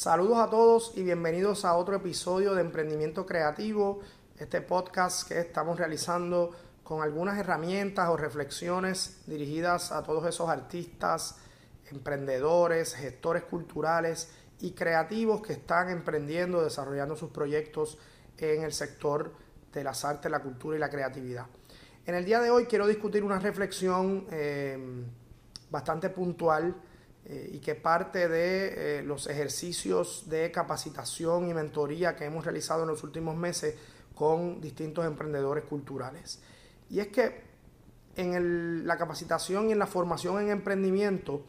Saludos a todos y bienvenidos a otro episodio de Emprendimiento Creativo, este podcast que estamos realizando con algunas herramientas o reflexiones dirigidas a todos esos artistas, emprendedores, gestores culturales y creativos que están emprendiendo, desarrollando sus proyectos en el sector de las artes, la cultura y la creatividad. En el día de hoy quiero discutir una reflexión eh, bastante puntual eh, y que parte de eh, los ejercicios de capacitación y mentoría que hemos realizado en los últimos meses con distintos emprendedores culturales. Y es que en la capacitación y en la formación en emprendimiento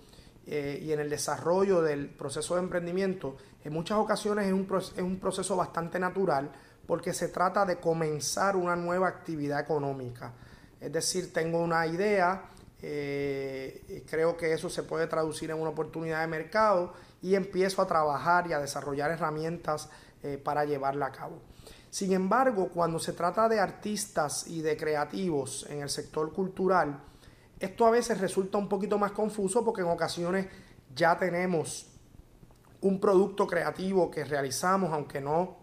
y en el desarrollo del proceso de emprendimiento, en muchas ocasiones es un, es un proceso bastante natural porque se trata de comenzar una nueva actividad económica. Es decir, tengo una idea, eh, creo que eso se puede traducir en una oportunidad de mercado y empiezo a trabajar y a desarrollar herramientas eh, para llevarla a cabo. Sin embargo, cuando se trata de artistas y de creativos en el sector cultural, esto a veces resulta un poquito más confuso porque en ocasiones ya tenemos un producto creativo que realizamos, aunque no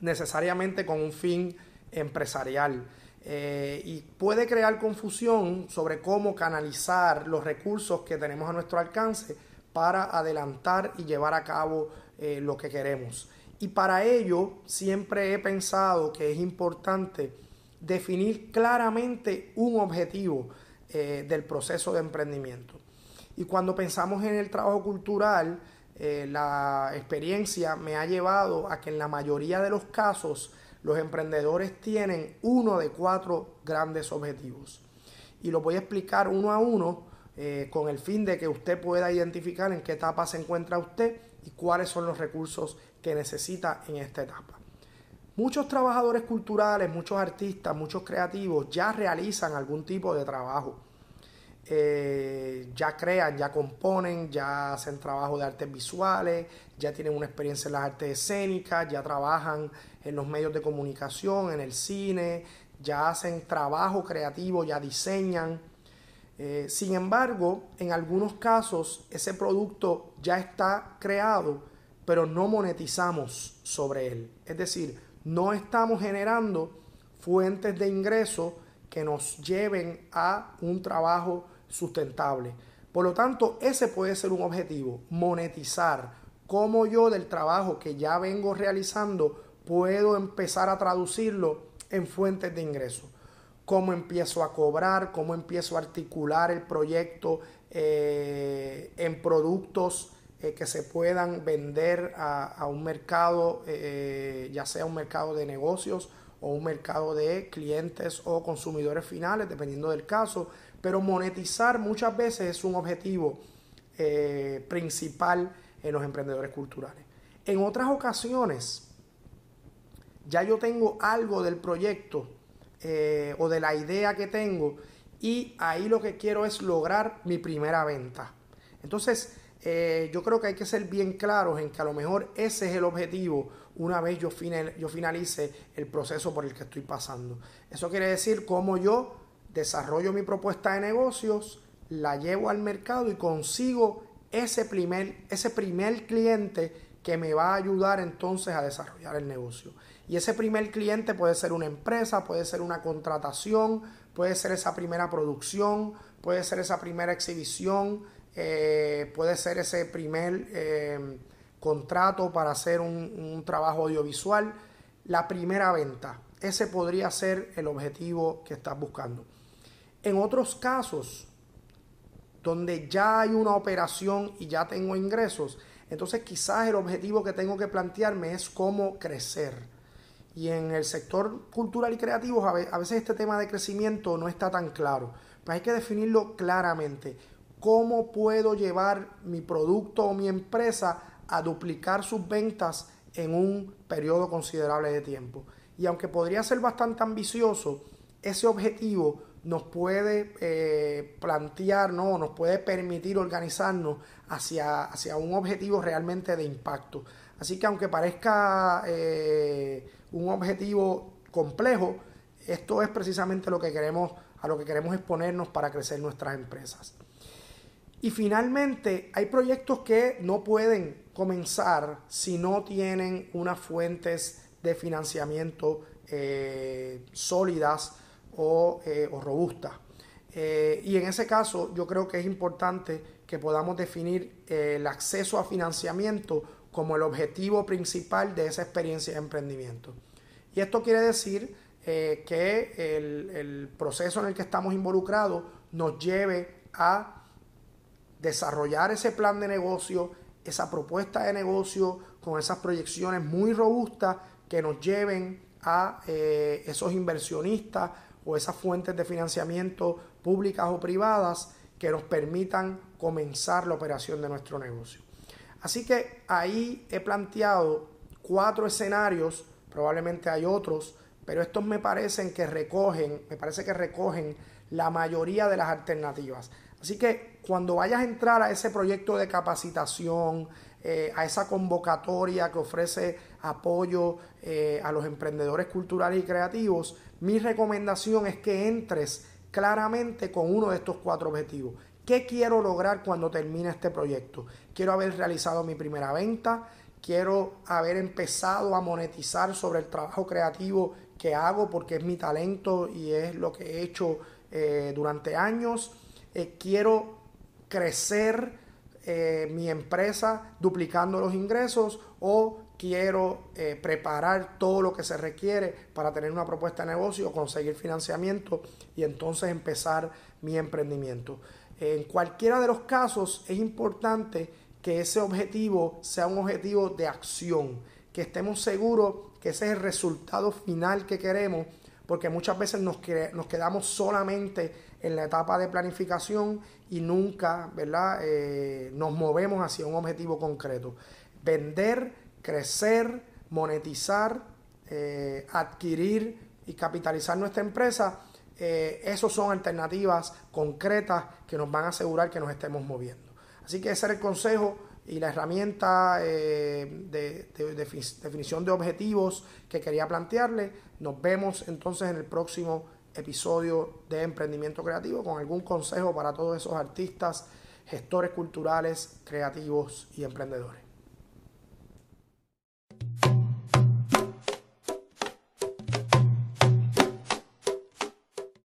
necesariamente con un fin empresarial. Eh, y puede crear confusión sobre cómo canalizar los recursos que tenemos a nuestro alcance para adelantar y llevar a cabo eh, lo que queremos. Y para ello siempre he pensado que es importante definir claramente un objetivo eh, del proceso de emprendimiento. Y cuando pensamos en el trabajo cultural, la experiencia me ha llevado a que en la mayoría de los casos los emprendedores tienen uno de cuatro grandes objetivos. Y lo voy a explicar uno a uno eh, con el fin de que usted pueda identificar en qué etapa se encuentra usted y cuáles son los recursos que necesita en esta etapa. Muchos trabajadores culturales, muchos artistas, muchos creativos ya realizan algún tipo de trabajo. Eh, ya crean, ya componen, ya hacen trabajo de artes visuales, ya tienen una experiencia en las artes escénicas, ya trabajan en los medios de comunicación, en el cine, ya hacen trabajo creativo, ya diseñan. Eh, sin embargo, en algunos casos ese producto ya está creado, pero no monetizamos sobre él. Es decir, no estamos generando fuentes de ingreso que nos lleven a un trabajo sustentable. Por lo tanto, ese puede ser un objetivo, monetizar cómo yo del trabajo que ya vengo realizando puedo empezar a traducirlo en fuentes de ingreso. Cómo empiezo a cobrar, cómo empiezo a articular el proyecto eh, en productos eh, que se puedan vender a, un mercado, eh, ya sea un mercado de negocios o un mercado de clientes o consumidores finales, dependiendo del caso, pero monetizar muchas veces es un objetivo eh, principal en los emprendedores culturales. En otras ocasiones, ya yo tengo algo del proyecto eh, o de la idea que tengo y ahí lo que quiero es lograr mi primera venta. Entonces, eh, yo creo que hay que ser bien claros en que a lo mejor ese es el objetivo una vez yo, yo finalice el proceso por el que estoy pasando. Eso quiere decir cómo yo desarrollo mi propuesta de negocios, la llevo al mercado y consigo ese primer, ese primer cliente que me va a ayudar entonces a desarrollar el negocio. Y ese primer cliente puede ser una empresa, puede ser una contratación, puede ser esa primera producción, puede ser esa primera exhibición, eh, puede ser ese primer eh, contrato para hacer un, un trabajo audiovisual, la primera venta. Ese podría ser el objetivo que estás buscando. En otros casos, donde ya hay una operación y ya tengo ingresos, entonces quizás el objetivo que tengo que plantearme es cómo crecer. Y en el sector cultural y creativo a veces este tema de crecimiento no está tan claro. Pues hay que definirlo claramente. ¿Cómo puedo llevar mi producto o mi empresa a duplicar sus ventas en un periodo considerable de tiempo? Y aunque podría ser bastante ambicioso, ese objetivo nos puede eh, plantear, ¿no? nos puede permitir organizarnos hacia, hacia, un objetivo realmente de impacto. Así que aunque parezca eh, un objetivo complejo, esto es precisamente lo que queremos, a lo que queremos exponernos para crecer nuestras empresas. Y finalmente, hay proyectos que no pueden comenzar si no tienen unas fuentes de financiamiento eh, sólidas o, eh, robustas. Eh, y en ese caso yo creo que es importante que podamos definir el acceso a financiamiento como el objetivo principal de esa experiencia de emprendimiento. Y esto quiere decir que el proceso en el que estamos involucrados nos lleve a desarrollar ese plan de negocio, esa propuesta de negocio con esas proyecciones muy robustas que nos lleven a eh, esos inversionistas o esas fuentes de financiamiento públicas o privadas que nos permitan comenzar la operación de nuestro negocio. Así que ahí he planteado cuatro escenarios, probablemente hay otros, pero estos me parecen que recogen, me parece que recogen la mayoría de las alternativas. Así que cuando vayas a entrar a ese proyecto de capacitación, eh, a esa convocatoria que ofrece apoyo eh, a los emprendedores culturales y creativos, mi recomendación es que entres claramente con uno de estos cuatro objetivos. ¿Qué quiero lograr cuando termine este proyecto? Quiero haber realizado mi primera venta, quiero haber empezado a monetizar sobre el trabajo creativo que hago porque es mi talento y es lo que he hecho eh, durante años. Eh, quiero crecer eh, mi empresa duplicando los ingresos o quiero preparar todo lo que se requiere para tener una propuesta de negocio, conseguir financiamiento y entonces empezar mi emprendimiento. En cualquiera de los casos es importante que ese objetivo sea un objetivo de acción, que estemos seguros que ese es el resultado final que queremos porque muchas veces nos, nos quedamos solamente en la etapa de planificación y nunca ¿verdad? Eh, nos movemos hacia un objetivo concreto. Vender, crecer, monetizar, eh, adquirir y capitalizar nuestra empresa, eh, esos son alternativas concretas que nos van a asegurar que nos estemos moviendo. Así que ese era el consejo y la herramienta eh, de, definición de objetivos que quería plantearle. Nos vemos entonces en el próximo episodio de Emprendimiento Creativo con algún consejo para todos esos artistas, gestores culturales, creativos y emprendedores.